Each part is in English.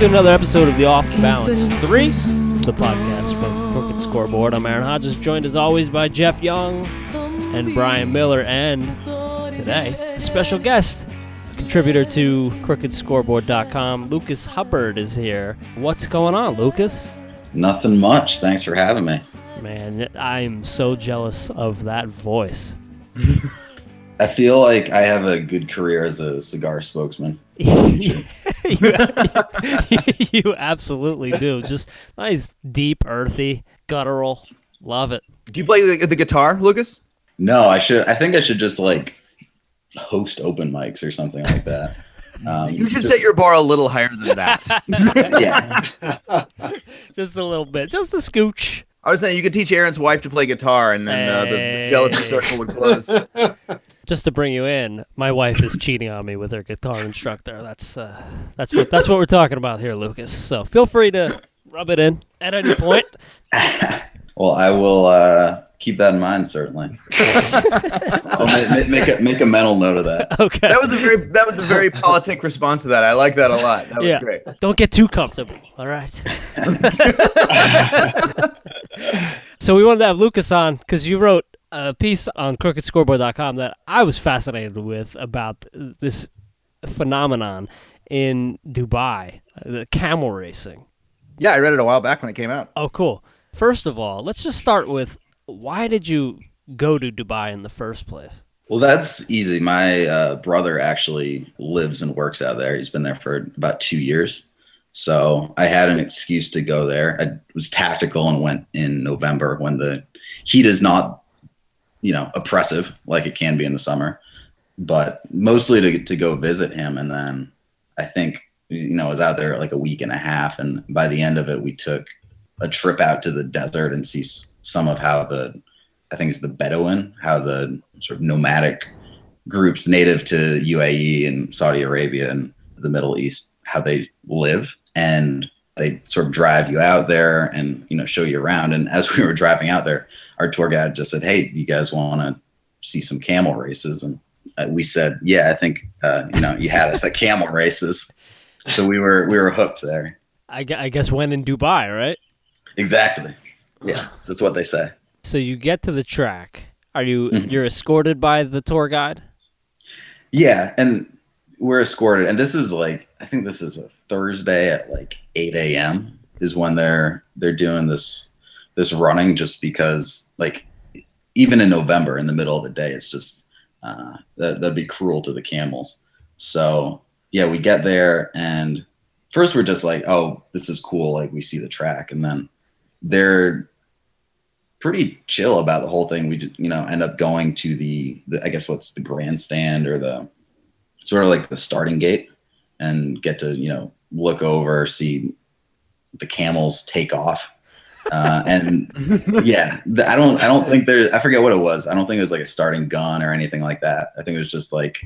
Welcome to another episode of the Off Balance 3, the podcast from Crooked Scoreboard. I'm Aaron Hodges, joined as always by Geoff Young and Bryan Miller, and today, a special guest, contributor to crookedscoreboard.com, Lucas Hubbard is here. What's going on, Lucas? Nothing much. Thanks for having me. Man, I'm so jealous of that voice. I feel like I have a good career as a cigar spokesman. you, you absolutely do. Just nice, deep, earthy, guttural. Love it. Do you play the, the guitar, Lucas? No, I should. I think I should just like host open mics or something like that. Um, You should just- set your bar a little higher than that. yeah. Just a little bit. Just a scooch. I was saying you could teach Aaron's wife to play guitar, and then uh, the, the jealousy circle would close. Just to bring you in, my wife is cheating on me with her guitar instructor. That's uh, that's what that's what we're talking about here, Lucas. So feel free to rub it in at any point. Well, I will uh, keep that in mind. Certainly. I'll ma- ma- make a make a mental note of that. Okay. That was a very that was a very politic response to that. I like that a lot. That was Yeah. great. Don't get too comfortable. All right. so we wanted to have Lucas on because you wrote a piece on crookedscoreboard.com that I was fascinated with about this phenomenon in Dubai, uh, the camel racing. Yeah, I read it a while back when it came out. Oh, cool. First of all, let's just start with why did you go to Dubai in the first place? Well, that's easy. My uh, brother actually lives and works out there. He's been there for about two years. So I had an excuse to go there. I was tactical and went in November when the heat is not, you know, oppressive like it can be in the summer, but mostly to, to go visit him. And then I think, you know, I was out there like a week and a half. And by the end of it, we took a trip out to the desert and see some of how the I think it's the Bedouin, how the sort of nomadic groups native to UAE and Saudi Arabia and the Middle East, how they live. And they sort of drive you out there and, you know, show you around. And as we were driving out there, our tour guide just said, Hey, you guys want to see some camel races? And uh, we said, Yeah, I think, uh, you know, you had us at camel races. So we were, we were hooked there. I, I guess when in Dubai, right? Exactly. Yeah. That's what they say. So you get to the track. Are you Mhm. you're escorted by the tour guide? Yeah, and we're escorted, and this is like I think this is a Thursday at like eight a.m. is when they're they're doing this this running just because like even in November in the middle of the day it's just uh, that that'd be cruel to the camels. So yeah, we get there and first we're just like oh this is cool like we see the track and then they're pretty chill about the whole thing. We you know end up going to the, the I guess what's the grandstand or the sort of like the starting gate and get to you know look over see the camels take off. Uh, and yeah, the, I don't I don't think there I forget what it was. I don't think it was like a starting gun or anything like that. I think it was just like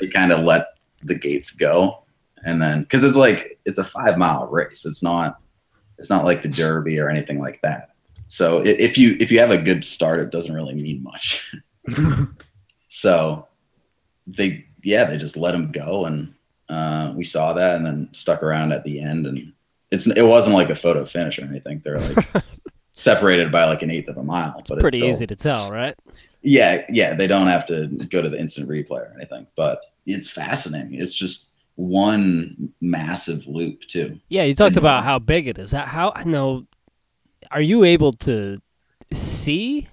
they kind of let the gates go and then because it's like it's a five mile race. It's not it's not like the Derby or anything like that. So if you if you have a good start, it doesn't really mean much. so they yeah they just let him go and uh, we saw that and then stuck around at the end and it's it wasn't like a photo finish or anything. They're like separated by like an eighth of a mile, but Pretty it's still, easy to tell, right? yeah, yeah, they don't have to go to the instant replay or anything, but it's fascinating. It's just one massive loop too. Yeah, you talked And- about how big it is. How, how no are you able to see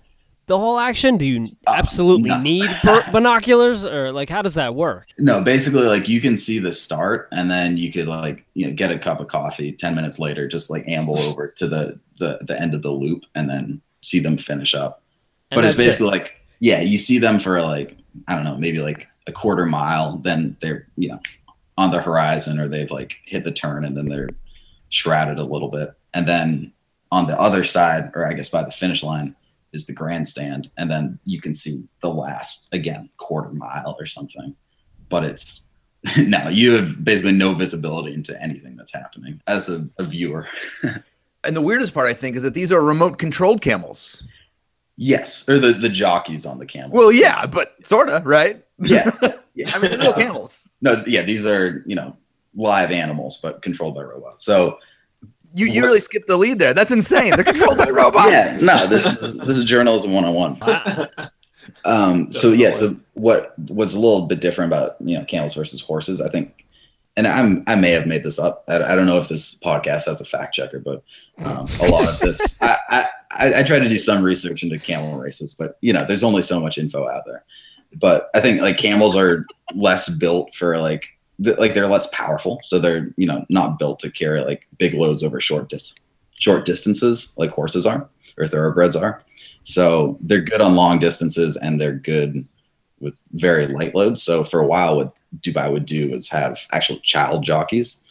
the whole action? Do you Uh, absolutely no. need binoculars or like how does that work? No, basically like you can see the start and then you could like, you know, get a cup of coffee 10 minutes later, just like amble over to the the, the end of the loop and then see them finish up. And but it's that's it. basically like, yeah, you see them for like, I don't know, maybe like a quarter mile, then they're, you know, on the horizon or they've like hit the turn and then they're shrouded a little bit. And then on the other side, or I guess by the finish line, is the grandstand. And then you can see the last, again, quarter mile or something. But it's no, you have basically no visibility into anything that's happening as a, a viewer. And the weirdest part, I think, is that these are remote controlled camels. Yes, or the the jockeys on the camel. Well, yeah, but sorta, right? yeah, yeah. I mean, they're real camels. No, yeah, these are you know live animals but controlled by robots. So You you really skipped the lead there. That's insane. They're controlled by robots. yeah, no, this is this is journalism 101. Wow. Um, so yeah, so what was a little bit different about you know camels versus horses, I think, and I'm I may have made this up. I, I don't know if this podcast has a fact checker, but um, a lot of this, I, I I I try to do some research into camel races, but you know, there's only so much info out there. But I think like camels are less built for like th- like they're less powerful, so they're you know not built to carry like big loads over short dis- short distances like horses are or thoroughbreds are. So they're good on long distances and they're good with very light loads. So for a while, what Dubai would do is have actual child jockeys,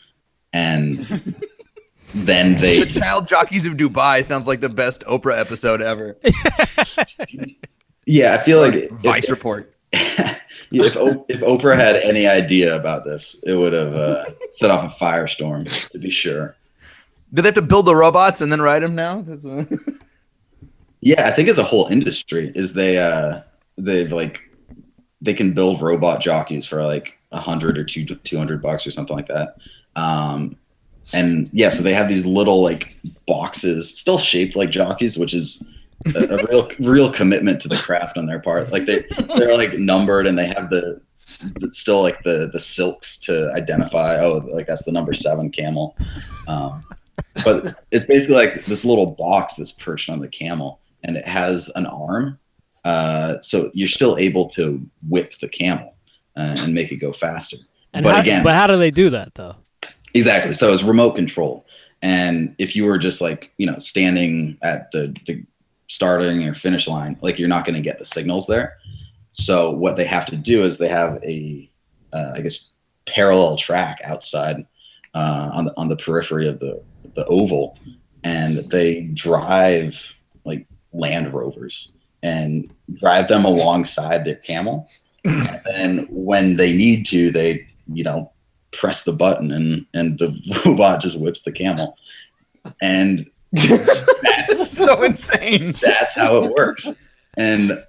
and then they the child jockeys of Dubai sounds like the best Oprah episode ever. yeah, I feel like if, Vice report. if O- if Oprah had any idea about this, it would have uh, set off a firestorm to be sure. Do they have to build the robots and then ride them now? Yeah, I think it's a whole industry is they uh they've like they can build robot jockeys for like a hundred or two two hundred bucks or something like that. Um and yeah, so they have these little like boxes still shaped like jockeys, which is a, a real real commitment to the craft on their part. Like they they're like numbered and they have the, still like the the silks to identify oh like that's the number seven camel. Um but it's basically like this little box that's perched on the camel and it has an arm uh, so you're still able to whip the camel uh, and make it go faster And but how, again but how do they do that though? exactly so it's remote control and if you were just like you know standing at the, the starting or finish line like you're not going to get the signals there. So what they have to do is they have a uh, i guess parallel track outside uh, on the on the periphery of the the oval and they drive like land rovers and drive them alongside their camel. And then when they need to they you know press the button and and the robot just whips the camel. And that's so insane. that's how it works and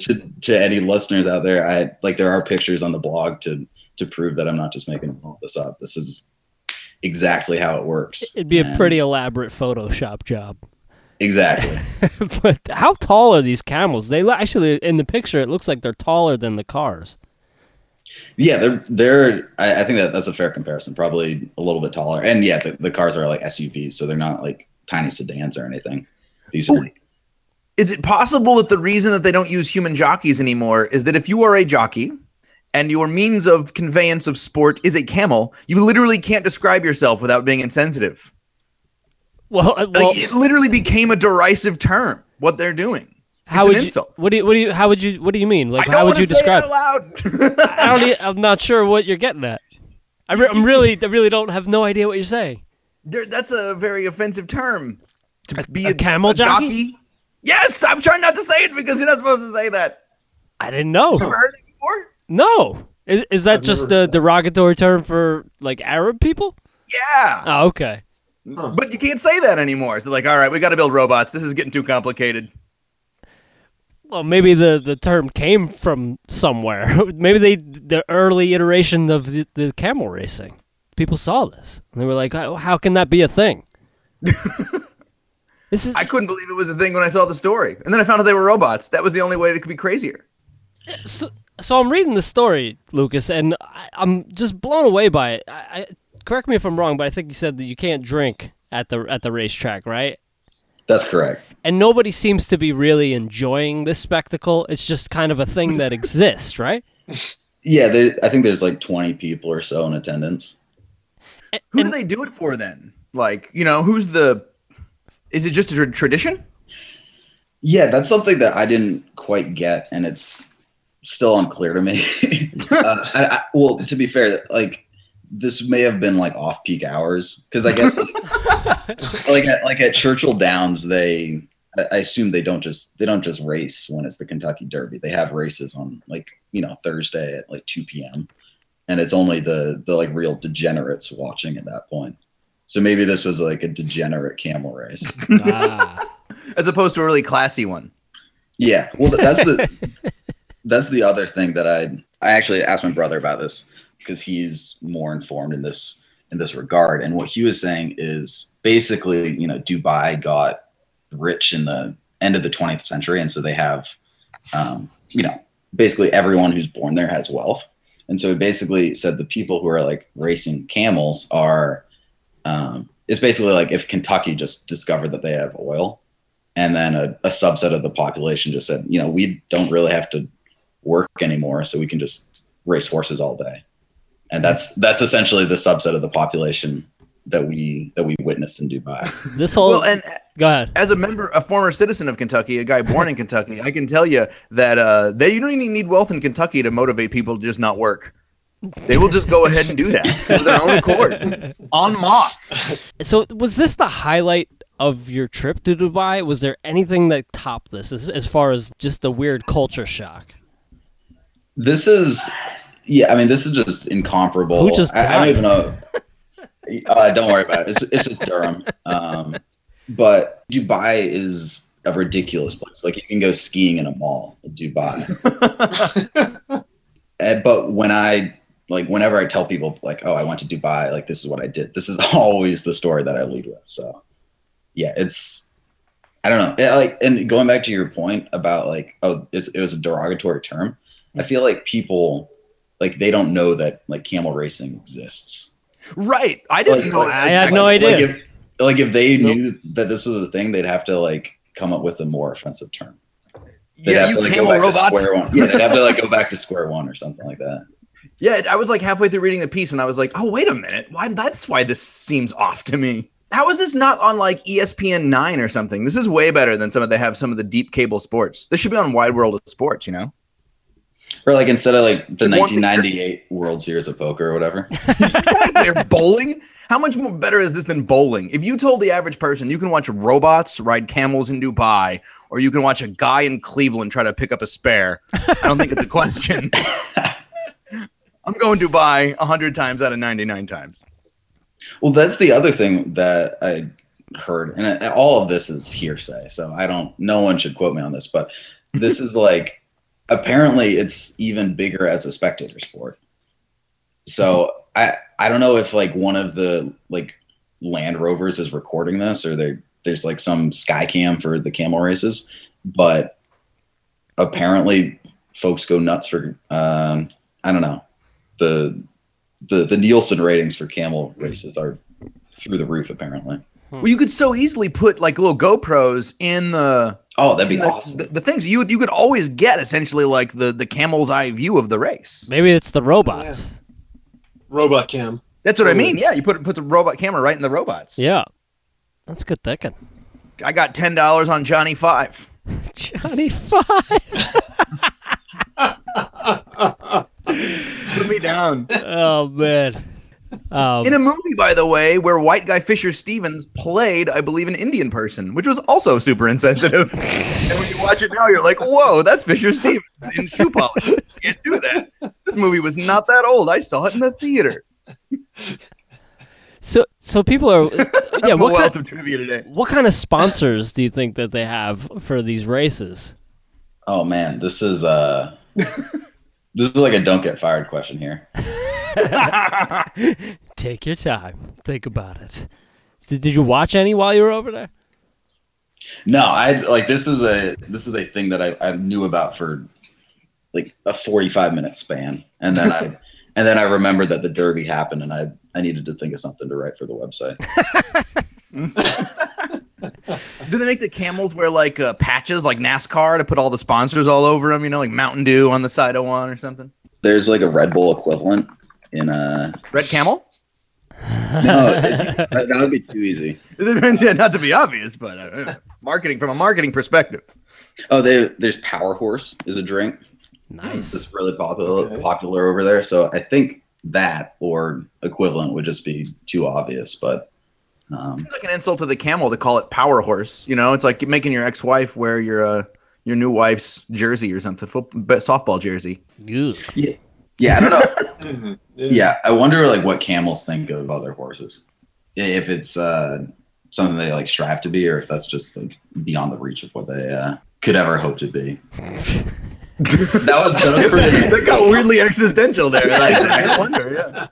to to any listeners out there i like there are pictures on the blog to to prove that i'm not just making all this up this is exactly how it works It'd be a pretty elaborate Photoshop job. exactly but how tall are these camels? They actually in the picture it looks like they're taller than the cars. yeah they're they're I, I think that that's a fair comparison probably a little bit taller and yeah the, the cars are like suvs so they're not like tiny sedans or anything these are Is it possible that the reason that they don't use human jockeys anymore is that if you are a jockey and your means of conveyance of sport is a camel, you literally can't describe yourself without being insensitive? Well, uh, well Like, it literally became a derisive term. What they're doing. how it's would an you? insult. What do you? What do you? How would you? What do you mean? Like I don't how would you say describe? it out loud. I don't. e- I'm not sure what you're getting at. I re- I'm really, I really don't have no idea what you're saying. There- that's a very offensive term. To be a camel jockey? Yes, I'm trying not to say it because you're not supposed to say that. I didn't know. Ever heard it before? No, is, is that I've just never a derogatory term for like Arab people? Yeah. Oh, okay. Huh. But you can't say that anymore. So like, all right, we got to build robots. This is getting too complicated. Well, maybe the, the term came from somewhere. maybe they the early iteration of the, the camel racing. People saw this and they were like, "How how can that be a thing?" this is I couldn't believe it was a thing when I saw the story, and then I found out they were robots. That was the only way they could be crazier. Uh, so, so I'm reading the story, Lucas, and I, I'm just blown away by it. I, I, correct me if I'm wrong, but I think you said that you can't drink at the at the racetrack, right? that's correct And nobody seems to be really enjoying this spectacle. It's just kind of a thing that exists, right? yeah there, i think there's like 20 people or so in attendance A- Who and- do they do it for then? Like, you know, who's the? Is it just a tra- tradition? Yeah, that's something that I didn't quite get, and it's still unclear to me. uh, I, I, well, to be fair, like this may have been like off-peak hours because I guess like, like at, like at Churchill Downs, they I, I assume they don't just they don't just race when it's the Kentucky Derby. They have races on like you know Thursday at like two p.m. and it's only the the like real degenerates watching at that point. So maybe this was like a degenerate camel race. ah. As opposed to a really classy one. Yeah, well, that's the that's the other thing that I I actually asked my brother about this, because he's more informed in this in this regard. And what he was saying is basically, you know, Dubai got rich in the end of the 20th century, and so they have, um, you know, basically everyone who's born there has wealth. And so he basically said the people who are like racing camels are, um, it's basically like if Kentucky just discovered that they have oil, and then a, a subset of the population just said, you know, we don't really have to work anymore, so we can just race horses all day. And that's that's essentially the subset of the population that we that we witnessed in Dubai. This whole Well, and go ahead. as a member, a former citizen of Kentucky, a guy born in Kentucky, I can tell you that uh, they you don't even need wealth in Kentucky to motivate people to just not work. They will just go ahead and do that of their own accord on Moss. So was this the highlight of your trip to Dubai? Was there anything that topped this as, as far as just the weird culture shock? This is, yeah, I mean, this is just incomparable. Who just I, I don't even know. Uh, don't worry about it. It's, it's just Durham. Um, but Dubai is a ridiculous place. Like you can go skiing in a mall in Dubai. Eh, but when I like, whenever I tell people like, "Oh, I went to Dubai," like this is what I did. This is always the story that I lead with. So, yeah, it's I don't know. Eh, like, and going back to your point about like, oh, it's, it was a derogatory term. I feel like people like they don't know that like camel racing exists. Right. I didn't Like, know. like- I had no like, idea. Like if, like if they Nope. knew that this was a thing, they'd have to like come up with a more offensive term. They'd yeah, have you to like, camel go back robot. to square one. Yeah, they'd have to like go back to square one or something like that. Yeah, I was like halfway through reading the piece when I was like, "Oh, wait a minute. Why that's why this seems off to me." How is this not on like ESPN 9 or something? This is way better than some of they have some of the deep cable sports. This should be on Wide World of Sports, you know? Or like instead of like the Like once a year. 1998 World Series of Poker or whatever. They're bowling. How much more better is this than bowling? If you told the average person you can watch robots ride camels in Dubai, or you can watch a guy in Cleveland try to pick up a spare, I don't think it's a question. I'm going to Dubai 100 times out of 99 times. Well, that's the other thing that I heard, and uh, all of this is hearsay, so I don't. No one should quote me on this, but this is like apparently it's even bigger as a spectator sport. So I I don't know if like one of the like Land Rovers is recording this, or there there's like some sky cam for the camel races, but apparently folks go nuts for um, I don't know the the the Nielsen ratings for camel races are through the roof apparently. Well, you could so easily put like little GoPros in the Oh, that'd be the, awesome. the, the things you you could always get essentially like the the camel's eye view of the race. Maybe it's the robots. Robot cam. That's what I mean. Yeah, you put put the robot camera right in the robots. Yeah. That's good thinking. I got ten dollars on Johnny Five. Johnny Five. Put me down. oh man. Um, In a movie, by the way, where white guy Fisher Stevens played, I believe, an Indian person, which was also super insensitive. and when you watch it now, you're like, "Whoa, that's Fisher Stevens in shoe polish." You can't do that. This movie was not that old. I saw it in the theater. so so people are yeah. Yeah, What wealth kind, of trivia today. what kind of sponsors do you think that they have for these races? Oh man, this is uh this is like a don't get fired question here. Take your time. Think about it. Did, did you watch any while you were over there? No, I like this is a this is a thing that I, I knew about for like a 45 minute span. And then I and then I remembered that the derby happened and I I needed to think of something to write for the website. Do they make the camels wear like uh, patches, like NASCAR, to put all the sponsors all over them? You know, like Mountain Dew on the side of one or something. There's like a Red Bull equivalent in uh Red Camel. no, it- that, that would be too easy. It depends, yeah, Not to be obvious, but uh, marketing from a marketing perspective. Oh, they, there's Power Horse is a drink. Nice. It's really popular Okay. popular over there. So I think that or equivalent would just be too obvious. But um, Seems like an insult to the camel to call it Power Horse. You know, it's like making your ex-wife wear your uh, your new wife's jersey or something, foot, softball jersey. Ew. yeah, I don't know. Mhm. yeah, I wonder like what camels think of other horses. If it's uh, something they like strive to be, or if that's just like beyond the reach of what they uh, could ever hope to be. That was, that was pretty. that got weirdly existential there. Like, I wonder, yeah.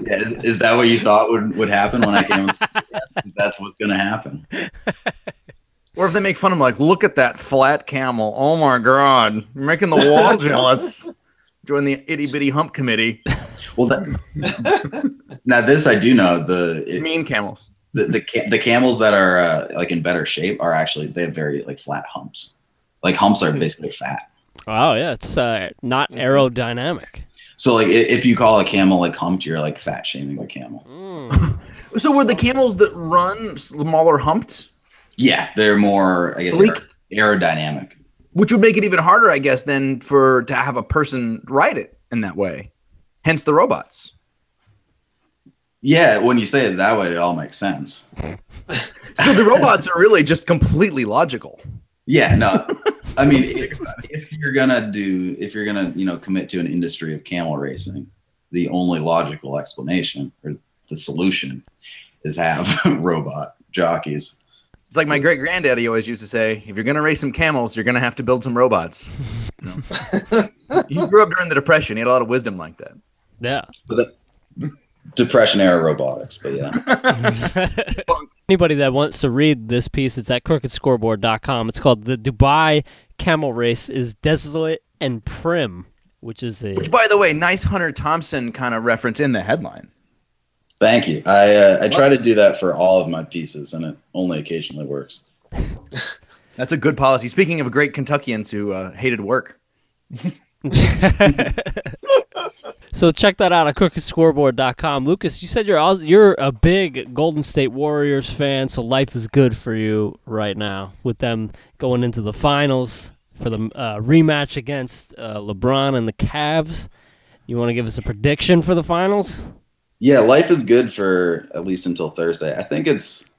Yeah, is, is that what you thought would, would happen when I came? That's what's going to happen. Or if they make fun of him, like, look at that flat camel. Oh my god, you're making the wall jealous. Join the itty bitty hump committee. Well, that, now this I do know the it, Mean camels. the the, the camels that are uh, like in better shape are actually they have very like flat humps. Like humps are basically fat. Oh yeah, it's uh, not aerodynamic. So like if you call a camel like humped, you're like fat shaming a camel. Mm. So were the camels that run smaller humped, Yeah, they're more I guess Sleek? aer- aerodynamic. Which would make it even harder, I guess, than for to have a person ride it in that way. Hence the robots. Yeah, when you say it that way, it all makes sense. So the robots are really just completely logical. Yeah, no. I mean, if, if you're gonna do, if you're gonna, you know, commit to an industry of camel racing, the only logical explanation or the solution is have robot jockeys. It's like my great granddaddy always used to say: if you're gonna race some camels, you're gonna have to build some robots. You know? he grew up during the depression. He had a lot of wisdom like that. Yeah. But the depression era robotics, but yeah. Anybody that wants to read this piece, it's at crookedscoreboard.com. It's called The Dubai Camel Race is Desolate and Prim, which is a. Which, by the way, nice Hunter Thompson kind of reference in the headline. Thank you. I uh, I try to do that for all of my pieces, and it only occasionally works. That's a good policy. Speaking of great Kentuckians who uh, hated work. so check that out at crookedscoreboard.com. Lucas, you said you're also, you're a big Golden State Warriors fan, so life is good for you right now with them going into the finals for the uh, rematch against uh, LeBron and the Cavs. You want to give us a prediction for the finals? Yeah, life is good for at least until Thursday. I think it's.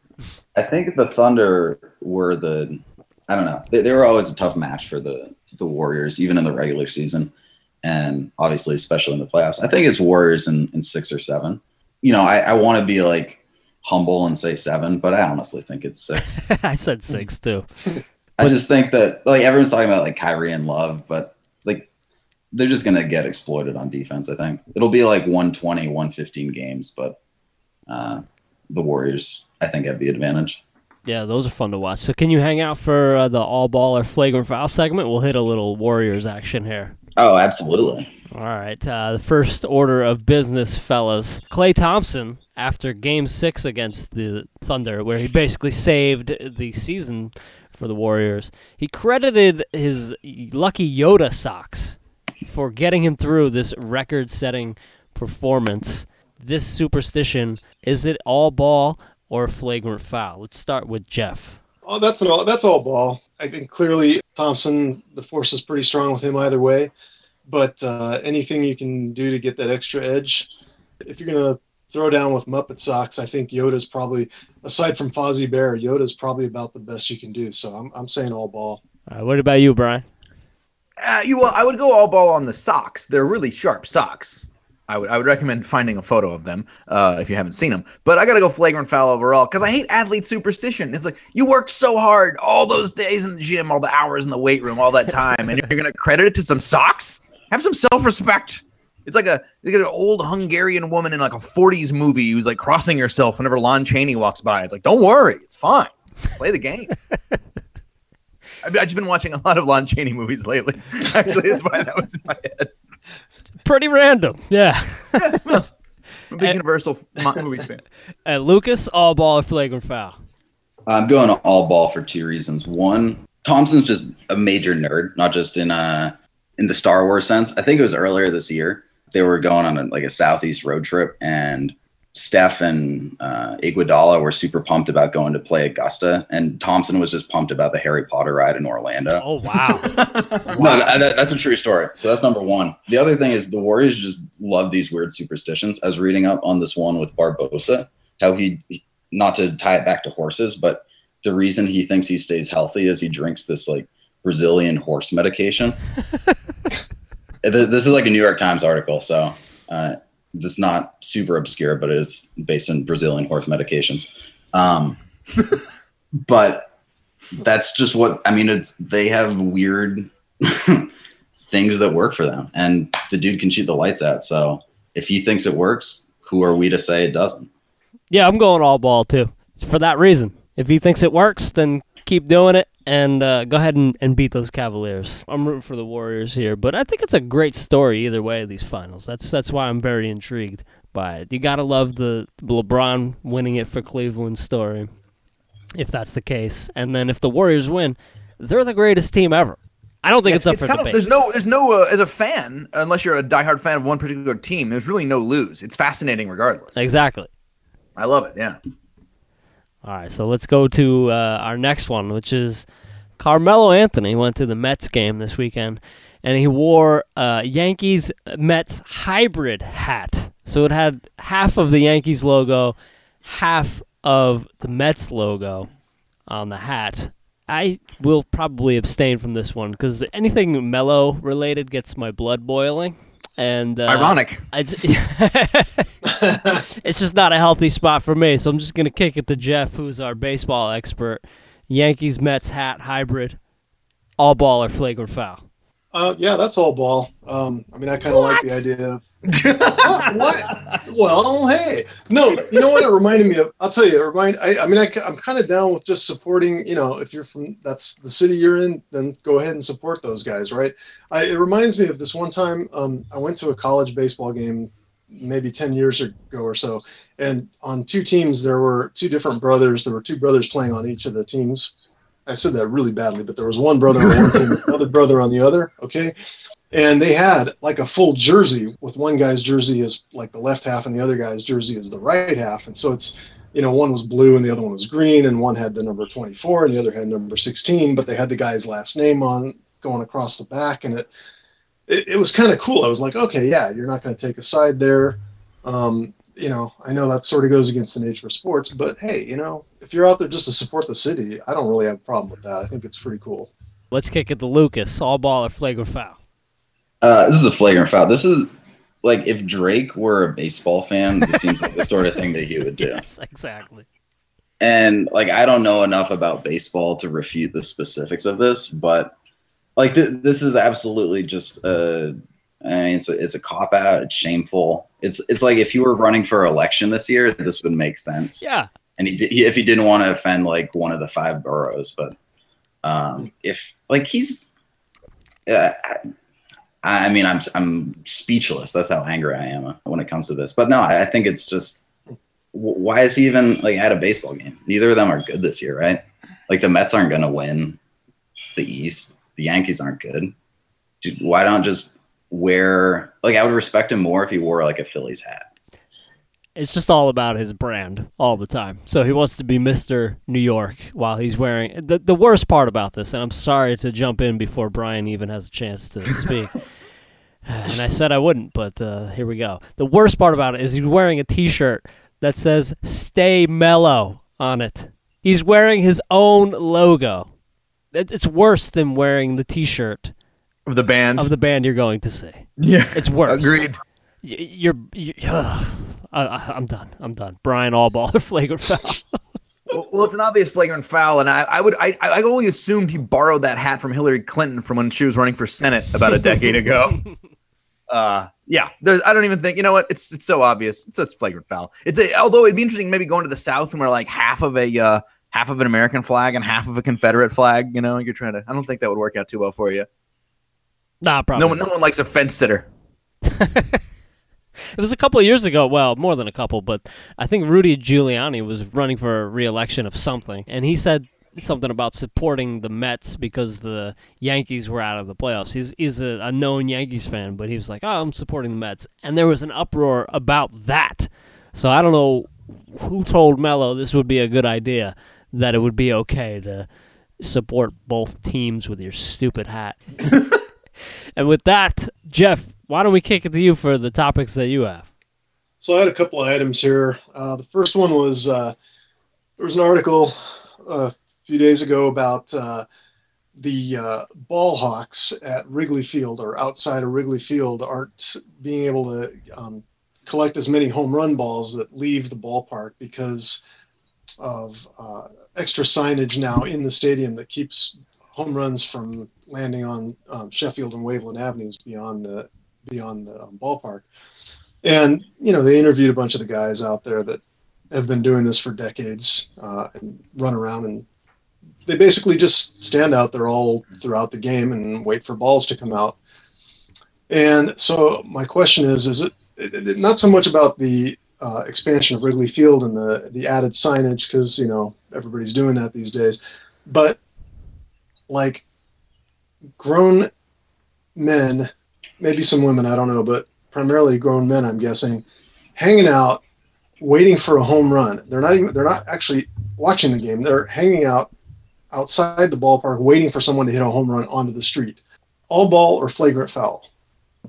I think the Thunder were the. I don't know. They, they were always a tough match for the the Warriors, even in the regular season, and obviously, especially in the playoffs. I think it's Warriors in, in six or seven. You know, I, I want to be like humble and say seven, but I honestly think it's six. I said six too. I just think that like everyone's talking about like Kyrie and Love, but like they're just gonna get exploited on defense. I think it'll be like 120, 115 games, but uh, the Warriors, I think, have the advantage. Yeah, those are fun to watch. So can you hang out for uh, the all ball or flagrant foul segment? We'll hit a little Warriors action here. Oh, absolutely. All right. Uh, the first order of business, fellas. Klay Thompson, after game six against the Thunder, where he basically saved the season for the Warriors, he credited his lucky Yoda socks for getting him through this record setting performance. This superstition is it all ball or flagrant foul? Let's start with Geoff. Oh, that's an all. That's all ball. I think clearly Thompson. The force is pretty strong with him either way. But uh, anything you can do to get that extra edge, if you're gonna throw down with Muppet socks, I think Yoda's probably, aside from Fozzie Bear, Yoda's probably about the best you can do. So I'm I'm saying all ball. All right, what about you, Bryan? Uh, you well, I would go all ball on the socks. They're really sharp socks. I would I would recommend finding a photo of them uh, if you haven't seen them. But I gotta go flagrant foul overall because I hate athlete superstition. It's like you worked so hard all those days in the gym, all the hours in the weight room, all that time, and you're gonna credit it to some socks. Have some self respect. It's like a like an old Hungarian woman in like a 40s movie who's like crossing herself whenever Lon Chaney walks by. It's like, don't worry, it's fine. Play the game. I've I've just been watching a lot of Lon Chaney movies lately. Actually, that's why that was in my head. Pretty random. Yeah. I'm a big And- Universal mo- movies fan. And Lucas, all ball or flagrant foul? I'm going all ball for two reasons. One, Thompson's just a major nerd, not just in uh in the Star Wars sense. I think it was earlier this year. They were going on a, like a southeast road trip, and Steph and uh, Iguodala were super pumped about going to play Augusta, and Thompson was just pumped about the Harry Potter ride in Orlando. Oh wow. No, that, that- that's a true story. So that's number one. The other thing is the Warriors just love these weird superstitions. I was reading up on this one with Barbosa, how he, not to tie it back to horses, but the reason he thinks he stays healthy is he drinks this like Brazilian horse medication. This is like a New York Times article, so uh, this is not super obscure, but it is based on Brazilian horse medications. Um, but that's just what I mean. It's they have weird things that work for them. And the dude can shoot the lights out. So if he thinks it works, who are we to say it doesn't? Yeah, I'm going all ball too. For that reason. If he thinks it works, then keep doing it and uh, go ahead and, and beat those Cavaliers. I'm rooting for the Warriors here, but I think it's a great story either way. These finals. That's that's why I'm very intrigued by it. You gotta love the LeBron winning it for Cleveland story, if that's the case. And then if the Warriors win, they're the greatest team ever. I don't think Yeah, it's, up for kind of- debate. there's no, there's no, uh, as a fan, unless you're a diehard fan of one particular team, there's really no lose. It's fascinating regardless. exactly. I love it. Yeah. All right, so let's go to uh, our next one, which is Carmelo Anthony went to the Mets game this weekend, and he wore uh, Yankees Mets hybrid hat. So it had half of the Yankees logo, half of the Mets logo on the hat. I will probably abstain from this one because anything Melo related gets my blood boiling. And uh, Ironic. it's, it's just not a healthy spot for me. So I'm just gonna kick it to Geoff, who's our baseball expert. Yankees Mets hat hybrid, all ball or flagrant foul. Uh, yeah, that's all ball. Um, I mean, I kind of like the idea of what? what? Well, hey, no, you know what? It reminded me of. I'll tell you. It remind. I, I mean, I, am kind of down with just supporting. You know, if you're from that's the city you're in, then go ahead and support those guys, right? I, it reminds me of this one time. Um, I went to a college baseball game, maybe ten years ago or so, and on two teams there were two different brothers. There were two brothers playing on each of the teams. I said that really badly, but there was one brother on one team, another brother on the other. Okay, and they had like a full jersey with one guy's jersey is like the left half and the other guy's jersey is the right half. And so it's you know one was blue and the other one was green and one had the number 24 and the other had number 16 but they had the guy's last name on going across the back and it it, it was kind of cool. I was like okay yeah you're not going to take a side there. Um, you know i know that sort of goes against the nature of sports but hey you know if you're out there just to support the city i don't really have a problem with that i think it's pretty cool Let's kick it to Lucas, all ball or flagrant foul. Uh, this is a flagrant foul. This is like if Drake were a baseball fan, this seems like the sort of thing that he would do. Yes, exactly. And like I don't know enough about baseball to refute the specifics of this, but like th- this is absolutely just uh I mean, it's a, it's a cop out. It's shameful. It's it's like if you were running for election this year, this would make sense. Yeah, and he, he if he didn't want to offend like one of the five boroughs, but um, if like he's, uh, I, I mean, I'm I'm speechless. That's how angry I am when it comes to this. But no, I, I think it's just why is he even like at a baseball game? Neither of them are good this year, right? Like the Mets aren't going to win the East. The Yankees aren't good. Dude, why don't just wear like I would respect him more if he wore like a Phillies hat. it's just all about his brand all the time. So he wants to be Mr. New York while he's wearing the the worst part about this, and I'm sorry to jump in before Bryan even has a chance to speak. and I said I wouldn't, but uh, here we go. The worst part about it is he's wearing a T-shirt that says "Stay Melo" on it. He's wearing his own logo. It- It's worse than wearing the T-shirt Of the band. of the band you're going to see. yeah. It's worse. Agreed. Y- You're, you ugh. I, I, I'm done. I'm done. Bryan Allball, flagrant foul. Well, well, it's an obvious flagrant foul, and I, I would, I, I only assumed he borrowed that hat from Hillary Clinton from when she was running for Senate about a decade ago. Uh, yeah, there's, I don't even think, you know what? It's, it's so obvious. It's such flagrant foul. It's a, although it'd be interesting maybe going to the South and we're like half of a, uh, half of an American flag and half of a Confederate flag. You know, you're trying to. I don't think that would work out too well for you. Nah, probably. No one, no one likes a fence sitter. It was a couple of years ago. Well, more than a couple, but I think Rudy Giuliani was running for re-election of something, and he said something about supporting the Mets because the Yankees were out of the playoffs. He's he's a, a known Yankees fan, but he was like, "Oh, I'm supporting the Mets," and there was an uproar about that. So I don't know who told Melo this would be a good idea, that it would be okay to support both teams with your stupid hat. and with that, Geoff, why don't we kick it to you for the topics that you have? So I had a couple of items here. Uh, the first one was uh, there was an article uh, a few days ago about uh, the uh, ball hawks at Wrigley Field or outside of Wrigley Field aren't being able to um, collect as many home run balls that leave the ballpark because of uh, extra signage now in the stadium that keeps home runs from landing on um, Sheffield and Waveland Avenues beyond the beyond the um, ballpark. And you know, they interviewed a bunch of the guys out there that have been doing this for decades uh, and run around and they basically just stand out there all throughout the game and wait for balls to come out. And so my question is: Is it, it, it not so much about the uh, expansion of Wrigley Field and the the added signage because you know everybody's doing that these days, but like grown men, maybe some women, I don't know, but primarily grown men, I'm guessing, hanging out, waiting for a home run. They're not even they're not actually watching the game. They're hanging out outside the ballpark, waiting for someone to hit a home run onto the street. All ball or flagrant foul.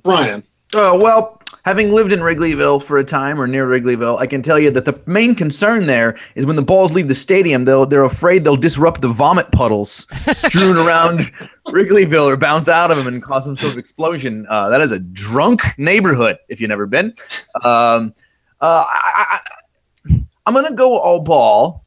Bryan. Oh, well, having lived in Wrigleyville for a time or near Wrigleyville, I can tell you that the main concern there is when the balls leave the stadium, they'll, they're afraid they'll disrupt the vomit puddles strewn around Wrigleyville or bounce out of them and cause some sort of explosion. Uh, that is a drunk neighborhood if you've never been. Um, uh, I, I, I'm going to go all ball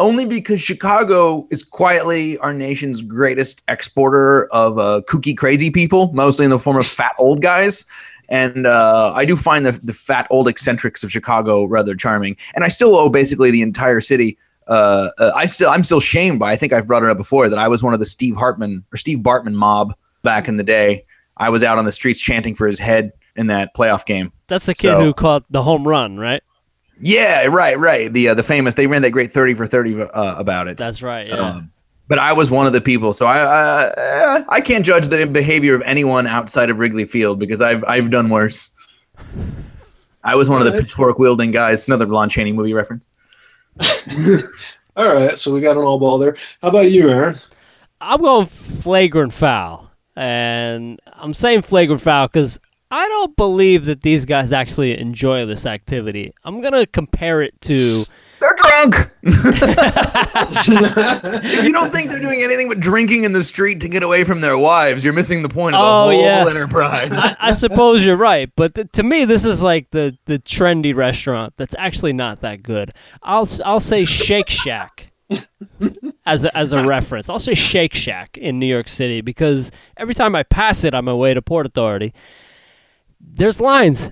only because Chicago is quietly our nation's greatest exporter of uh, kooky, crazy people, mostly in the form of fat old guys. And uh, I do find the, the fat old eccentrics of Chicago rather charming. And I still owe basically the entire city. Uh, uh, I still I'm still shamed by. I think I've brought it up before that I was one of the Steve Hartman or Steve Bartman mob back in the day. I was out on the streets chanting for his head in that playoff game. That's the kid So- who caught the home run, right? Yeah, right, right. The uh, the famous they ran that great thirty for thirty uh, about it. That's right. Yeah. Um, but I was one of the people, so I, I I can't judge the behavior of anyone outside of Wrigley Field because I've I've done worse. I was one of the Alright. pitchfork wielding guys. Another Lon Chaney movie reference. All right, so we got an all ball there. How about you, Aaron? I'm going flagrant foul, and I'm saying flagrant foul because I don't believe that these guys actually enjoy this activity. I'm gonna compare it to They're drunk. if you don't think they're doing anything but drinking in the street to get away from their wives, you're missing the point of the Oh, whole yeah. enterprise. I, I suppose you're right, but th- to me, this is like the the trendy restaurant that's actually not that good. I'll s- I'll say Shake Shack as a, as a reference. I'll say Shake Shack in New York City because every time I pass it on my way to Port Authority, there's lines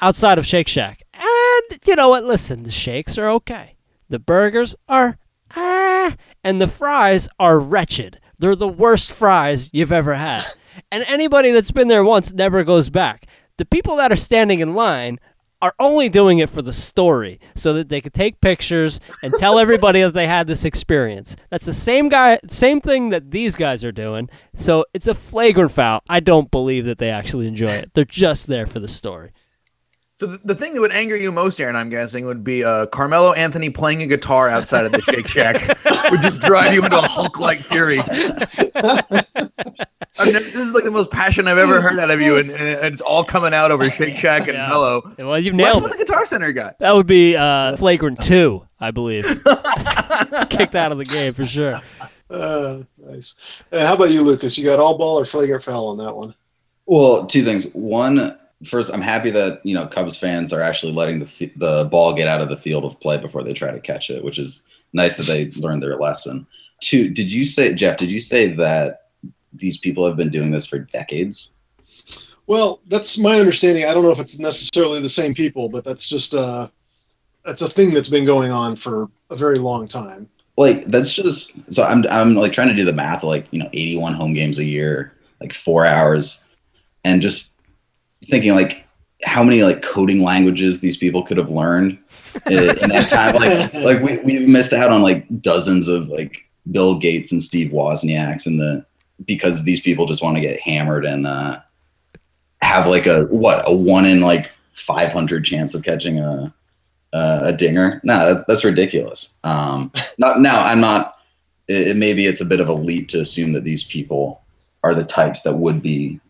outside of Shake Shack, and you know what? Listen, the shakes are okay, the burgers are ah, and the fries are wretched. They're the worst fries you've ever had. And anybody that's been there once never goes back. The people that are standing in line are only doing it for the story so that they could take pictures and tell everybody that they had this experience. That's the same guy same thing that these guys are doing. So it's a flagrant foul. I don't believe that they actually enjoy it. They're just there for the story. So the, the thing that would anger you most, Aaron, I'm guessing, would be uh, Carmelo Anthony playing a guitar outside of the Shake Shack would just drive you into a Hulk-like fury. I've never, this is like the most passion I've ever heard out of you, and, and it's all coming out over Shake Shack and Yeah. Melo. Well, you've What's nailed with it. the Guitar Center guy? That would be uh, flagrant two, I believe. Kicked out of the game for sure. Uh, nice. Uh, how about you, Lucas? You got all ball or flagrant foul on that one? Well, two things. One, first, I'm happy that you know Cubs fans are actually letting the f- the ball get out of the field of play before they try to catch it, which is nice that they learned their lesson. Two, did you say, Geoff? Did you say that these people have been doing this for decades? Well, that's my understanding. I don't know if it's necessarily the same people, but that's just uh, that's a thing that's been going on for a very long time. Like that's just so I'm I'm like trying to do the math, like you know, 81 home games a year, like four hours, and just thinking like how many like coding languages these people could have learned in, in that time. Like like we we've missed out on like dozens of like Bill Gates and Steve Wozniaks and the because these people just want to get hammered and uh, have like a what a one in like 500 chance of catching a uh, a dinger. No, that's, that's ridiculous. Um, not now. I'm not. It, it- maybe it's a bit of a leap to assume that these people are the types that would be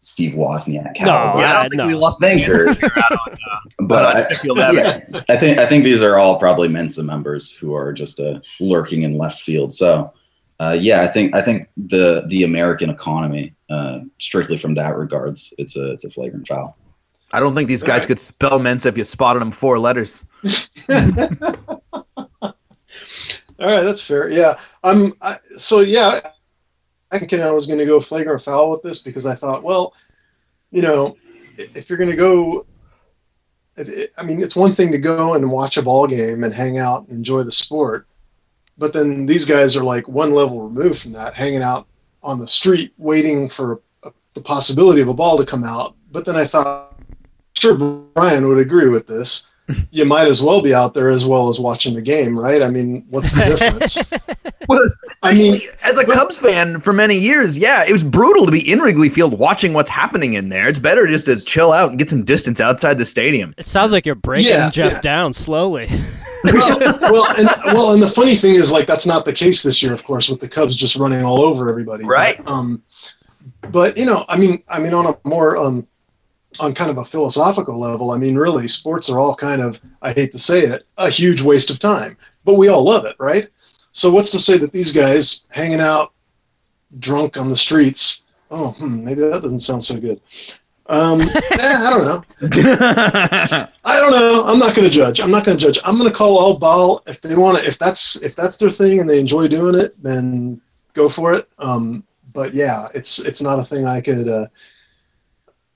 Steve Wozniak. No, yeah, I don't think no. we lost the thinkers. but I, Sheffield yeah, I think I think these are all probably Mensa members who are just uh, lurking in left field. So, uh, yeah, I think I think the the American economy, uh, strictly from that regards, it's a it's a flagrant foul. I don't think these guys Alright. could spell Mensa if you spotted them four letters. All right, that's fair. Yeah, I'm. I, so yeah, I think I was going to go flagrant foul with this because I thought, well, you know, if you're going to go, I mean, it's one thing to go and watch a ball game and hang out and enjoy the sport, but then these guys are like one level removed from that, hanging out on the street waiting for a, the possibility of a ball to come out. But then I thought, sure, Bryan would agree with this you might as well be out there as well as watching the game, right? I mean, what's the difference? well, I mean, as a Cubs fan for many years, yeah, it was brutal to be in Wrigley Field watching what's happening in there. It's better just to chill out and get some distance outside the stadium. It sounds like you're breaking yeah, Geoff yeah. down slowly. well, well, and well, and the funny thing is, like, that's not the case this year, of course, with the Cubs just running all over everybody. Right. But, um, but you know, I mean, I mean, on a more um on kind of a philosophical level, I mean, really, sports are all kind of, I hate to say it, a huge waste of time, but we all love it, right? So what's to say that these guys hanging out drunk on the streets, oh, hmm, maybe that doesn't sound so good. Um, eh, I don't know. I don't know. I'm not going to judge. I'm not going to judge. I'm going to call all ball if they want to. If that's if that's their thing and they enjoy doing it, then go for it. Um, but yeah, it's it's not a thing I could. Uh,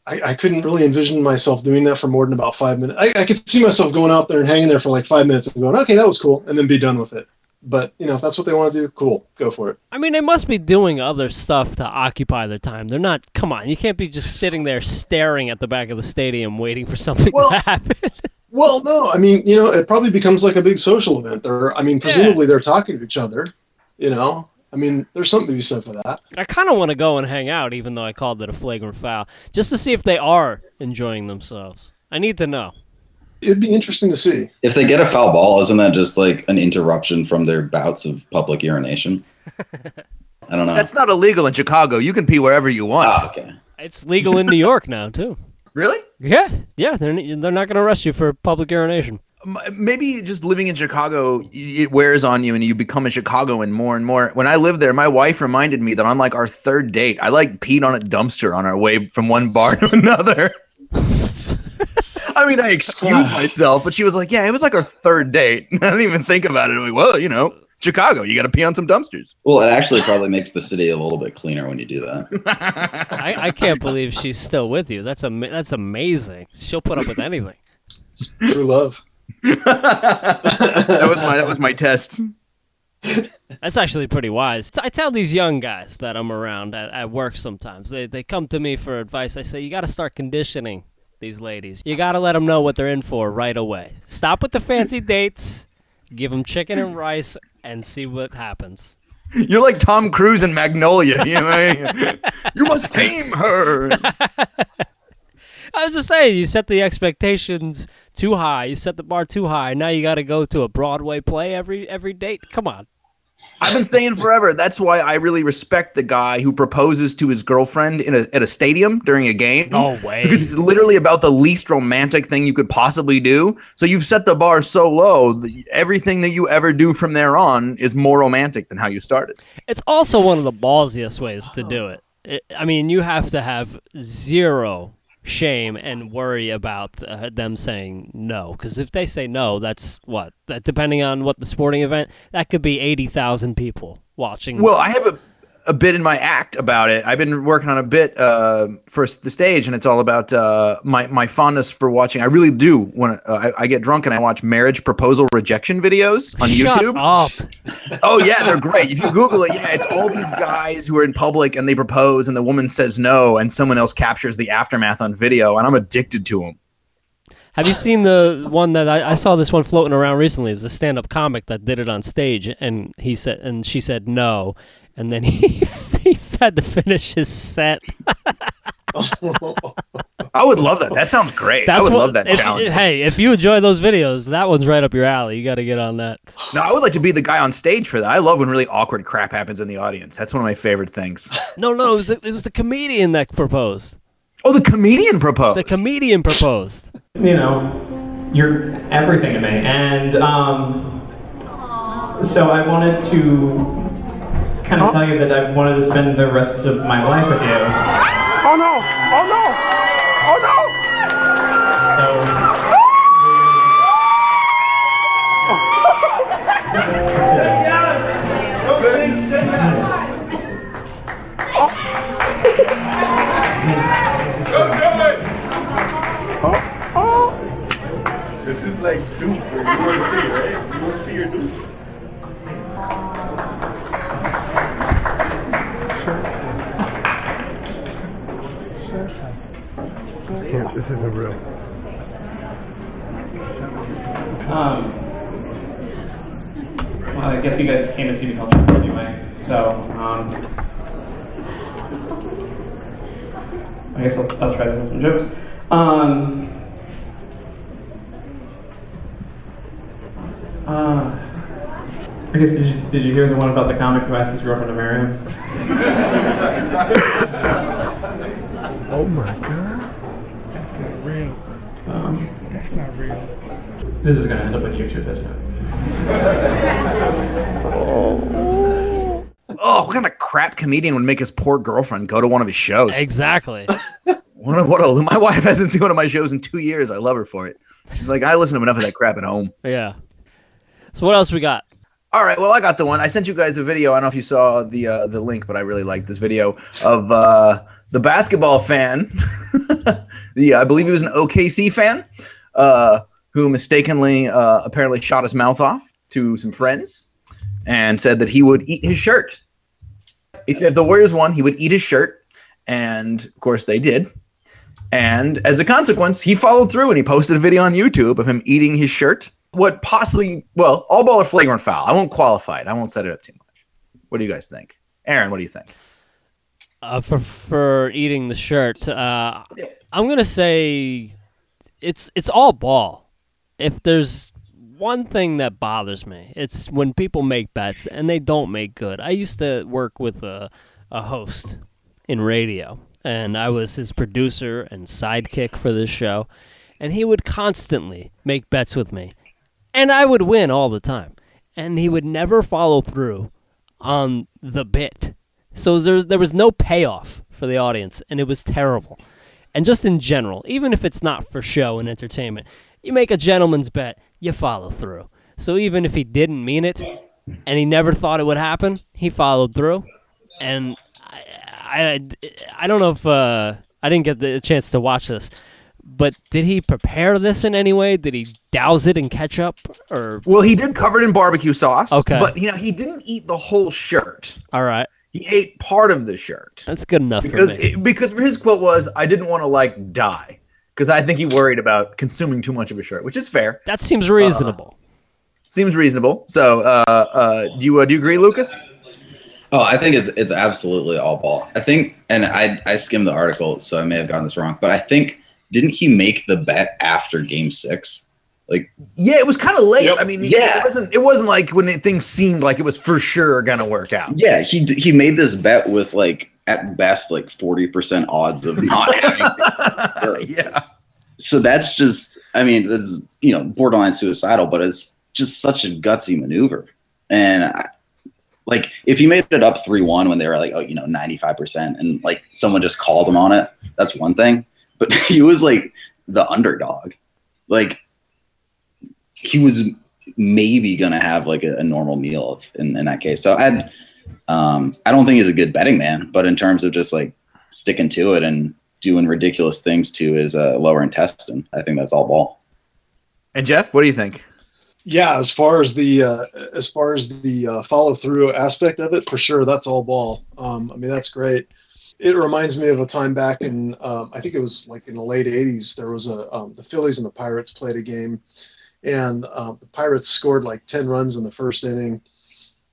I, I, couldn't really envision myself doing that for more than about five minutes. I, I, could see myself going out there and hanging there for like five minutes and going, okay, that was cool, and then be done with it. But you know, if that's what they want to do, cool, go for it. I mean, they must be doing other stuff to occupy their time. They're not. Come on, you can't be just sitting there staring at the back of the stadium waiting for something well, to happen. well, no, I mean, you know, it probably becomes like a big social event. They're, I mean, presumably yeah. they're talking to each other. You know, I mean, there's something to be said for that. I kind of want to go and hang out, even though I called it a flagrant foul, just to see if they are enjoying themselves. I need to know. It'd be interesting to see. If they get a foul ball, isn't that just like an interruption from their bouts of public urination? I don't know. That's not illegal in Chicago. You can pee wherever you want. Oh, okay. It's legal in New York now too. Really? Yeah, yeah. They're they're not going to arrest you for public urination maybe just living in Chicago, it wears on you and you become a Chicagoan more and more. When I lived there, my wife reminded me that on like our third date, I like peed on a dumpster on our way from one bar to another. I mean, I excused myself, but she was like, "Yeah, it was like our third date." I didn't even think about it. I'm like, well, you know, Chicago, you got to pee on some dumpsters. Well, it actually probably makes the city a little bit cleaner when you do that. I, I can't believe she's still with you. That's am- that's amazing. She'll put up with anything. True love that was my that was my test. That's actually pretty wise. I tell these young guys that I'm around at, at work sometimes. They they come to me for advice. I say you got to start conditioning these ladies. You got to let them know what they're in for right away. Stop with the fancy dates. Give them chicken and rice and see what happens. You're like Tom Cruise in Magnolia. You know, you must tame her. I was just saying, you set the expectations too high. You set the bar too high. Now you got to go to a Broadway play every every date. Come on. I've been saying forever. That's why I really respect the guy who proposes to his girlfriend in a, at a stadium during a game. No way. Because it's literally about the least romantic thing you could possibly do. So you've set the bar so low, everything that you ever do from there on is more romantic than how you started. It's also one of the ballsiest ways to do it. it I mean, you have to have zero shame and worry about uh, them saying no. Because if they say no that's what? That depending on what the sporting event that could be 80,000 people watching well i have a a bit in my act about it. I've been working on a bit uh, for the stage, and it's all about uh, my my fondness for watching. I really do when uh, I, I, get drunk and I watch marriage proposal rejection videos on Shut YouTube. Up. Oh yeah, they're great. If you Google it, yeah, it's all these guys who are in public and they propose, and the woman says no, and someone else captures the aftermath on video, and I'm addicted to them. Have you seen the one that I, I, saw this one floating around recently? It was a stand-up comic that did it on stage, and he said, and she said no, and then he, he had to finish his set. I would love that. That sounds great. That's I would what, love that if, challenge. Hey, if you enjoy those videos, that one's right up your alley. You got to get on that. No, I would like to be the guy on stage for that. I love when really awkward crap happens in the audience. That's one of my favorite things. no, no, it was, the, it was the comedian that proposed. Oh, the comedian proposed. The comedian proposed. You know, you're everything to me, and um, so I wanted to can I oh. tell you that I've wanted to spend the rest of my life with you? Oh no! Oh no! Oh no! This is like two for you. This isn't real. Um, well, I guess you guys came to see me tell anyway, so um, I guess I'll, I'll try to tell some jokes. Um, uh, I guess did you, did you hear the one about the comic who asked his girlfriend to marry him? Oh my god. That's not real. Um, That's not real. this is gonna end up on YouTube this time. Oh, what kind of crap comedian would make his poor girlfriend go to one of his shows? Exactly. What a, what a, my wife hasn't seen one of my shows in two years. I love her for it. She's like, I listen to enough of that crap at home. yeah. So what else we got? All right, well, I got the one. I sent you guys a video. I don't know if you saw the uh, the link, but I really liked this video of uh, the basketball fan. the I believe he was an OKC fan uh, who mistakenly uh, apparently shot his mouth off to some friends and said that he would eat his shirt. He said if the Warriors won, he would eat his shirt, and of course they did. And as a consequence, he followed through and he posted a video on YouTube of him eating his shirt. What possibly, well, all ball or flagrant foul. I won't qualify it. I won't set it up too much. What do you guys think? Aaron, what do you think? Uh, for for eating the shirt, uh, I'm gonna say it's it's all ball. If there's one thing that bothers me, it's when people make bets and they don't make good. I used to work with a a host in radio, and I was his producer and sidekick for this show, and he would constantly make bets with me, and I would win all the time, and he would never follow through on the bit. So there, there was no payoff for the audience, and it was terrible. And just in general, even if it's not for show and entertainment, you make a gentleman's bet, you follow through. So even if he didn't mean it, and he never thought it would happen, he followed through. And I, I, I don't know if uh, I didn't get the chance to watch this, but did he prepare this in any way? Did he douse it in ketchup or? Well, he did cover it in barbecue sauce. Okay. But you know, he didn't eat the whole shirt. All right, He ate part of the shirt. that's good enough because for me. it, because his quote was, "I didn't want to like die," because I think he worried about consuming too much of a shirt, which is fair. that seems reasonable. Seems reasonable. So, uh, uh, do you uh, do you agree, Lucas? Oh, I think it's it's absolutely all ball. I think, and I I skimmed the article, so I may have gotten this wrong, but I think didn't he make the bet after Game Six? Like, Yeah, it was kind of late. Yep. I mean, Yeah. it wasn't. It wasn't like when it, things seemed like it was for sure gonna work out. yeah, he he made this bet with like at best like forty percent odds of not having. yeah. so that's just, I mean, that's you know borderline suicidal, but it's just such a gutsy maneuver. And I, like, if he made it up three one when they were like, oh, you know, ninety five percent, and like someone just called him on it, that's one thing. But he was like the underdog, like he was maybe gonna have like a, a normal meal in, in that case. So I, um, I don't think he's a good betting man, but in terms of just like sticking to it and doing ridiculous things to his uh, lower intestine, I think that's all ball. And Geoff, what do you think? Yeah, as far as the uh, as far as the uh, follow through aspect of it, for sure, that's all ball. Um, I mean, that's great. It reminds me of a time back in um, I think it was like in the late '80s. There was a um, the Phillies and the Pirates played a game, and um, the Pirates scored like 10 runs in the first inning,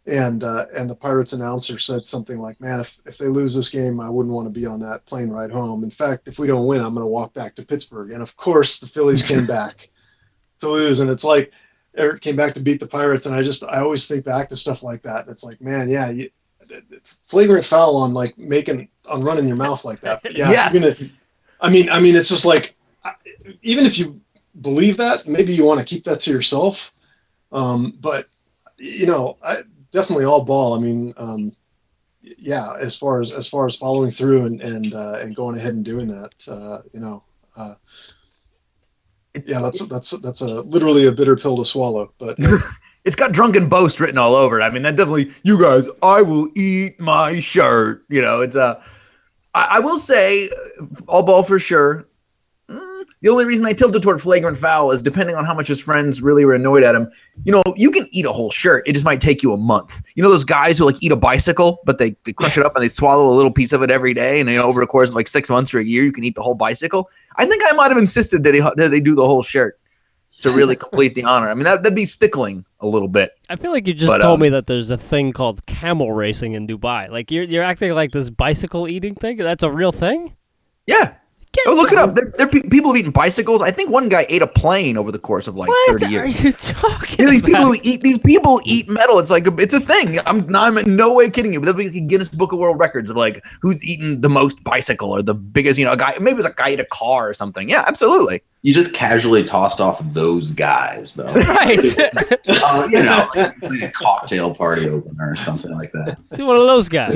and uh, and the Pirates announcer said something like, "Man, if if they lose this game, I wouldn't want to be on that plane ride home. In fact, if we don't win, I'm going to walk back to Pittsburgh." And of course, the Phillies came back to lose, and it's like Eric came back to beat the Pirates, and I just I always think back to stuff like that. And it's like, man, yeah, you, flagrant foul on like making on running your mouth like that. But yeah, Yes. gonna, I mean, I mean, it's just like even if you believe that, maybe you want to keep that to yourself. Um, but you know, I, definitely all ball. I mean, um, yeah, as far as as far as following through and and uh, and going ahead and doing that, uh, you know. Uh, yeah, that's that's that's a literally a bitter pill to swallow, but It's got drunken boast written all over it. I mean, that definitely. You guys, I will eat my shirt. You know, it's Uh, I, I will say, uh, all ball for sure. The only reason I tilted toward flagrant foul is depending on how much his friends really were annoyed at him. You know, you can eat a whole shirt. It just might take you a month. You know those guys who like eat a bicycle, but they, they crush it up and they swallow a little piece of it every day, and you know, over the course of like six months or a year, you can eat the whole bicycle. I think I might have insisted that, he, that they do the whole shirt to really complete the honor. I mean, that, that'd be stickling a little bit. I feel like you just But, told um, me that there's a thing called camel racing in Dubai. Like you're you're acting like this bicycle eating thing. That's a real thing. Yeah. Oh, look it up. There, there people who've eaten bicycles. I think one guy ate a plane over the course of like What 30 are years. you talking You know, these people who eat these people eat metal. It's like a, it's a thing. I'm I'm in no way kidding you. But there'll be a Guinness Book of World Records of like who's eaten the most bicycle or the biggest. You know, a guy maybe it was a guy ate a car or something. Yeah, absolutely. You just casually tossed off those guys, though. right. uh, you know, like, like a cocktail party opener or something like that. One of those guys.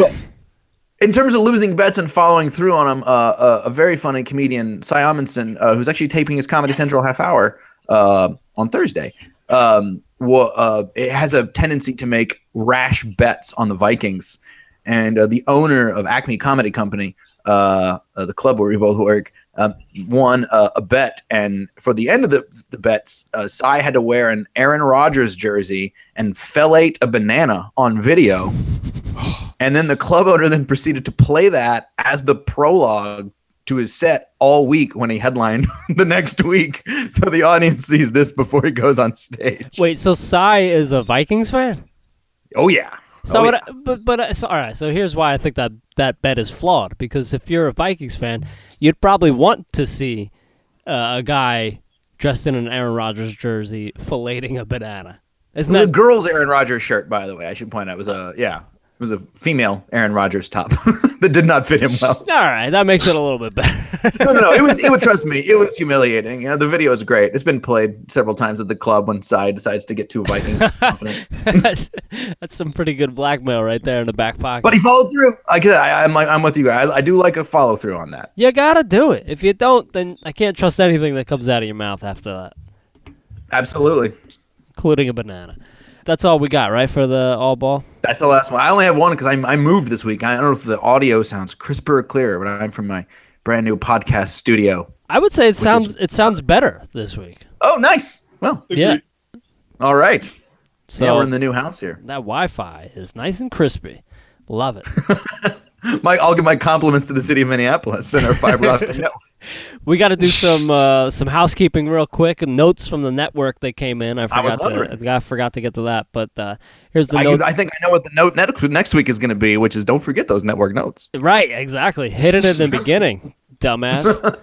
In terms of losing bets and following through on them, uh, uh, a very funny comedian, Cy Amundson, uh, who's actually taping his Comedy Central half hour uh, on Thursday, um, wa- uh, it has a tendency to make rash bets on the Vikings. And uh, the owner of Acme Comedy Company, the club where we both work, um, won a bet. And for the end of the, the bets, uh, Cy had to wear an Aaron Rodgers jersey and fellate a banana on video. And then the club owner then proceeded to play that as the prologue to his set all week when he headlined the next week. So the audience sees this before he goes on stage. Wait, so Cy is a Vikings fan? Oh yeah. So, Oh, yeah. I- but but uh, so, all right. So here's why I think that that bet is flawed. Because if you're a Vikings fan, you'd probably want to see uh, a guy dressed in an Aaron Rodgers jersey filleting a banana. Isn't It was a girl's Aaron Rodgers shirt, by the way. I should point out it was a yeah, it was a female Aaron Rodgers top that did not fit him well. all right? That makes it a little bit better. No, no, no. It was it would trust me. It was humiliating. You know, the video is great. It's been played several times at the club when Cy decides to get two Vikings. confident. That's some pretty good blackmail right there in the back pocket. but he followed through. I, I, I'm like, I'm with you. I, I do like a follow through on that. you gotta do it. If you don't, then I can't trust anything that comes out of your mouth after that, Absolutely. including a banana. That's all we got, right, for the all ball. That's the last one. I only have one because I, I moved this week. I don't know if the audio sounds crisper or clearer, but I'm from my brand new podcast studio. I would say it sounds is- it sounds better this week. Oh, nice. Well, Yeah. all right. So yeah, we're in the new house here. that Wi-Fi is nice and crispy. Love it. Mike, I'll give my compliments to the city of Minneapolis and our fiber optic network. We got to do some uh, some housekeeping real quick. Notes from the network that came in. I I forgot wondering. to I forgot to get to that, but uh, here's the I, note. I think I know what the note net, next week is going to be, which is don't forget those network notes. Right, exactly. Hit it in the beginning, dumbass.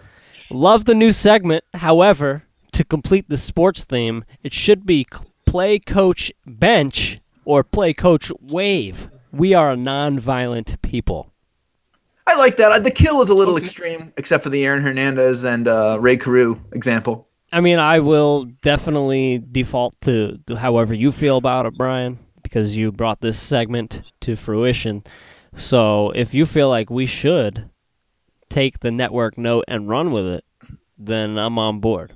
Love the new segment. However, to complete the sports theme, it should be play coach bench or play coach wave. We are a non-violent people. I like that. The kill is a little extreme, except for the Aaron Hernandez and uh, Rae Carruth example. I mean, I will definitely default to, to however you feel about it, Bryan, because you brought this segment to fruition. So if you feel like we should take the network note and run with it, then I'm on board.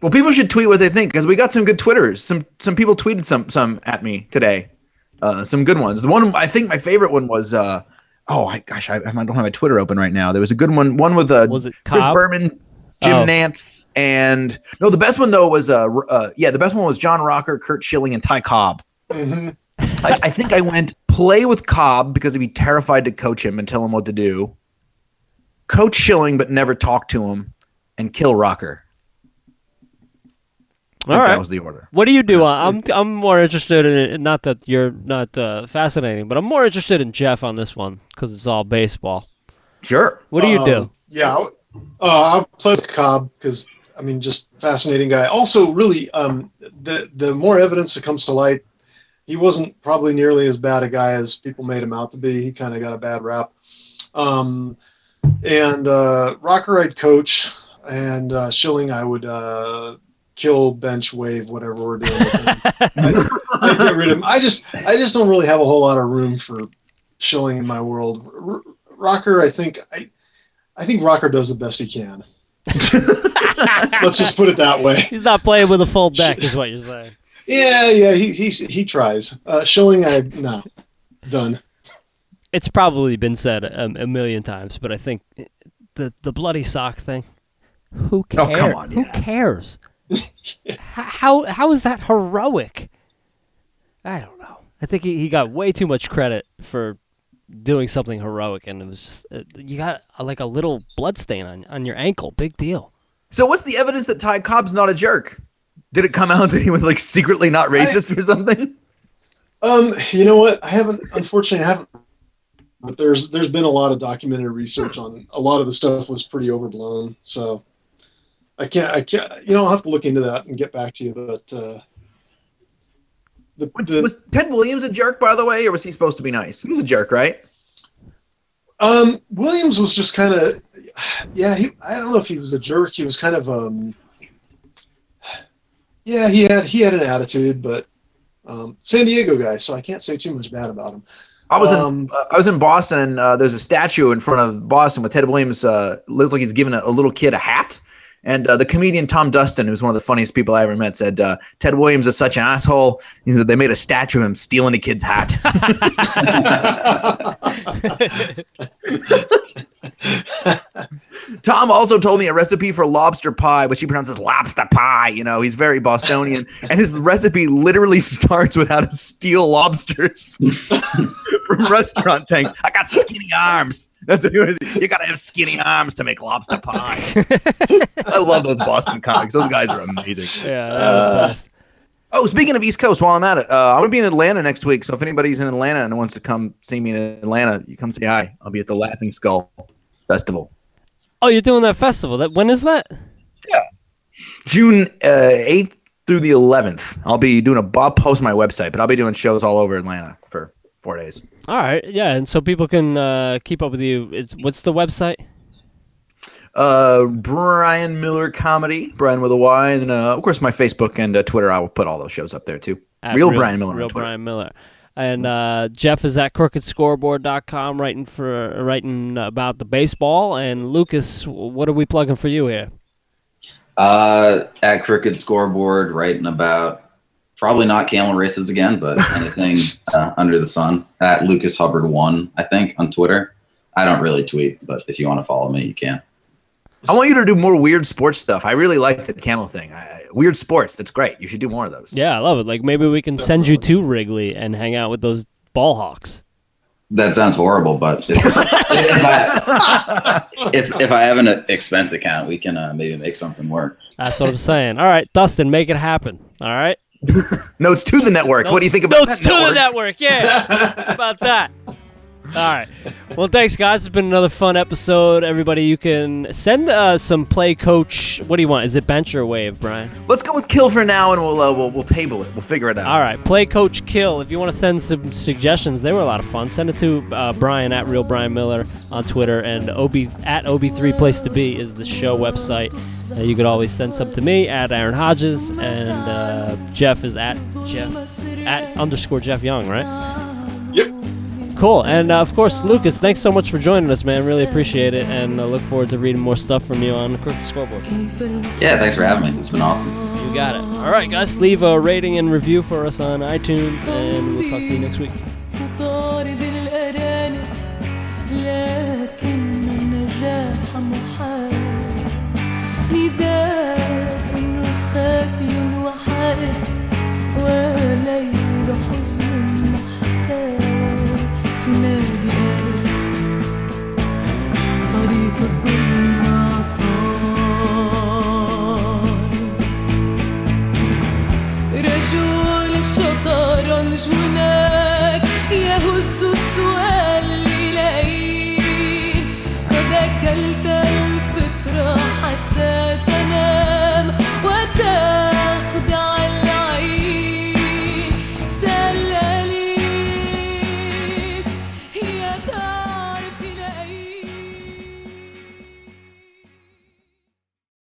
Well, people should tweet what they think because we got some good Twitters. Some some people tweeted some some at me today. Uh, some good ones. The one I think my favorite one was. Uh, oh, I, gosh, I, I don't have my Twitter open right now. There was a good one. One with uh, Was it Chris Cobb? Berman, Jim Oh. Nantz, and no, the best one though was uh, uh yeah, the best one was John Rocker, Curt Schilling, and Ty Cobb. hmm I, I think I went play with Cobb because he'd be terrified to coach him and tell him what to do. Coach Schilling, but never talk to him, and kill Rocker. I think right. that was the order. What do you do? I'm I'm more interested in it. Not that you're not uh, fascinating, but I'm more interested in Geoff on this one because it's all baseball. Sure. What do you do? Um, Yeah, I'll- uh, I'll play with Cobb because I mean, just fascinating guy. Also, really, um, the the more evidence that comes to light, he wasn't probably nearly as bad a guy as people made him out to be. He kind of got a bad rap. Um, and uh, Rocker, I'd coach, and uh, Schilling, I would uh, kill, bench, wave, whatever we're doing. With him. I'd, I'd get rid of him. I just, I just don't really have a whole lot of room for Schilling in my world. R- Rocker, I think, I, I think Rocker does the best he can. Let's just put it that way. He's not playing with a full deck, is what you're saying. Yeah, yeah, he he he tries. Uh, Schilling, I no, done. It's probably been said a, a million times, but I think the the bloody sock thing. Who Oh, cares? come on, Who cares? H- how how is that heroic? I don't know. I think he, he got way too much credit for doing something heroic, and it was just uh, you got uh, like a little blood stain on on your ankle. Big deal. So what's the evidence that Ty Cobb's not a jerk? Did it come out that he was like secretly not racist or something? Um, you know what? I haven't. Unfortunately, I haven't. But there's there's been a lot of documented research on a lot of the stuff was pretty overblown. So I can't. I can't. You know, I'll have to look into that and get back to you. But uh, the, Was, the was Ted Williams a jerk, by the way, or was he supposed to be nice? He was a jerk, right? um Williams was just kind of yeah. He I don't know if he was a jerk. He was kind of um yeah. He had he had an attitude, but um, San Diego guy, so I can't say too much bad about him. I was in Um, uh, I was in Boston, and uh, there's a statue in front of Boston with Ted Williams. Uh, looks like he's giving a, a little kid a hat. And uh, the comedian Tom Dustin, who's one of the funniest people I ever met, said uh, Ted Williams is such an asshole. He said they made a statue of him stealing a kid's hat. Tom also told me a recipe for lobster pie, which he pronounces lobster pie. You know, he's very Bostonian, and his recipe literally starts with how to steal lobsters from restaurant tanks. I got skinny arms. That's what. You gotta have skinny arms to make lobster pie. I love those Boston comics. Those guys are amazing. Yeah, that was the best. Oh, speaking of East Coast, while I'm at it, uh, I'm gonna be in Atlanta next week. So if anybody's in Atlanta and wants to come see me in Atlanta, you come say hi. I'll be at the Laughing Skull Festival. Oh, you're doing that festival. That when is that? Yeah, June uh, 8th through the 11th. I'll be doing a. I'll post my website, but I'll be doing shows all over Atlanta for four days. All right, yeah, and so people can uh, keep up with you. It's what's the website? Uh, Bryan Miller comedy, Bryan with a Y, and then uh, of course my Facebook and uh, Twitter. I will put all those shows up there too. At Real Bryan Miller Real Twitter. Bryan Miller. And uh, Geoff is at crookedscoreboard.com writing for writing about the baseball. And Lucas, what are we plugging for you here? Uh, at Crooked Scoreboard, writing about probably not camel races again, but anything uh, under the sun. At Lucas Hubbard one, I think, on Twitter. I don't really tweet, but if you want to follow me, you can. I want you to do more weird sports stuff. I really like the camel thing. I, weird sports. That's great. You should do more of those. Yeah, I love it. Like maybe we can send you to Wrigley and hang out with those ball hawks. That sounds horrible, but if, if, I, if, if I have an expense account, we can uh, maybe make something work. That's what I'm saying. All right, Dustin, make it happen. All right. Notes to the network. what do you think about Notes that to network? the network? Yeah. About that. All right. Well, thanks, guys. It's been another fun episode. Everybody, you can send uh, some play coach. What do you want? Is it bench or wave, Bryan? Let's go with kill for now, and we'll uh, we'll, we'll table it. We'll figure it out. All right. Play coach kill. If you want to send some suggestions, they were a lot of fun. Send it to uh, Bryan at real Bryan Miller on Twitter and ob at ob3 place to be is the show website. Uh, you could always send some to me at Aaron Hodges and uh, Geoff is at Geoff at underscore Geoff Young, right? Cool. And uh, of course, Lucas, thanks so much for joining us, man. Really appreciate it, and uh, look forward to reading more stuff from you on the Crooked Scoreboard. Yeah, thanks for having me. It's been awesome. You got it. All right, guys, leave a rating and review for us on iTunes, and we'll talk to you next week.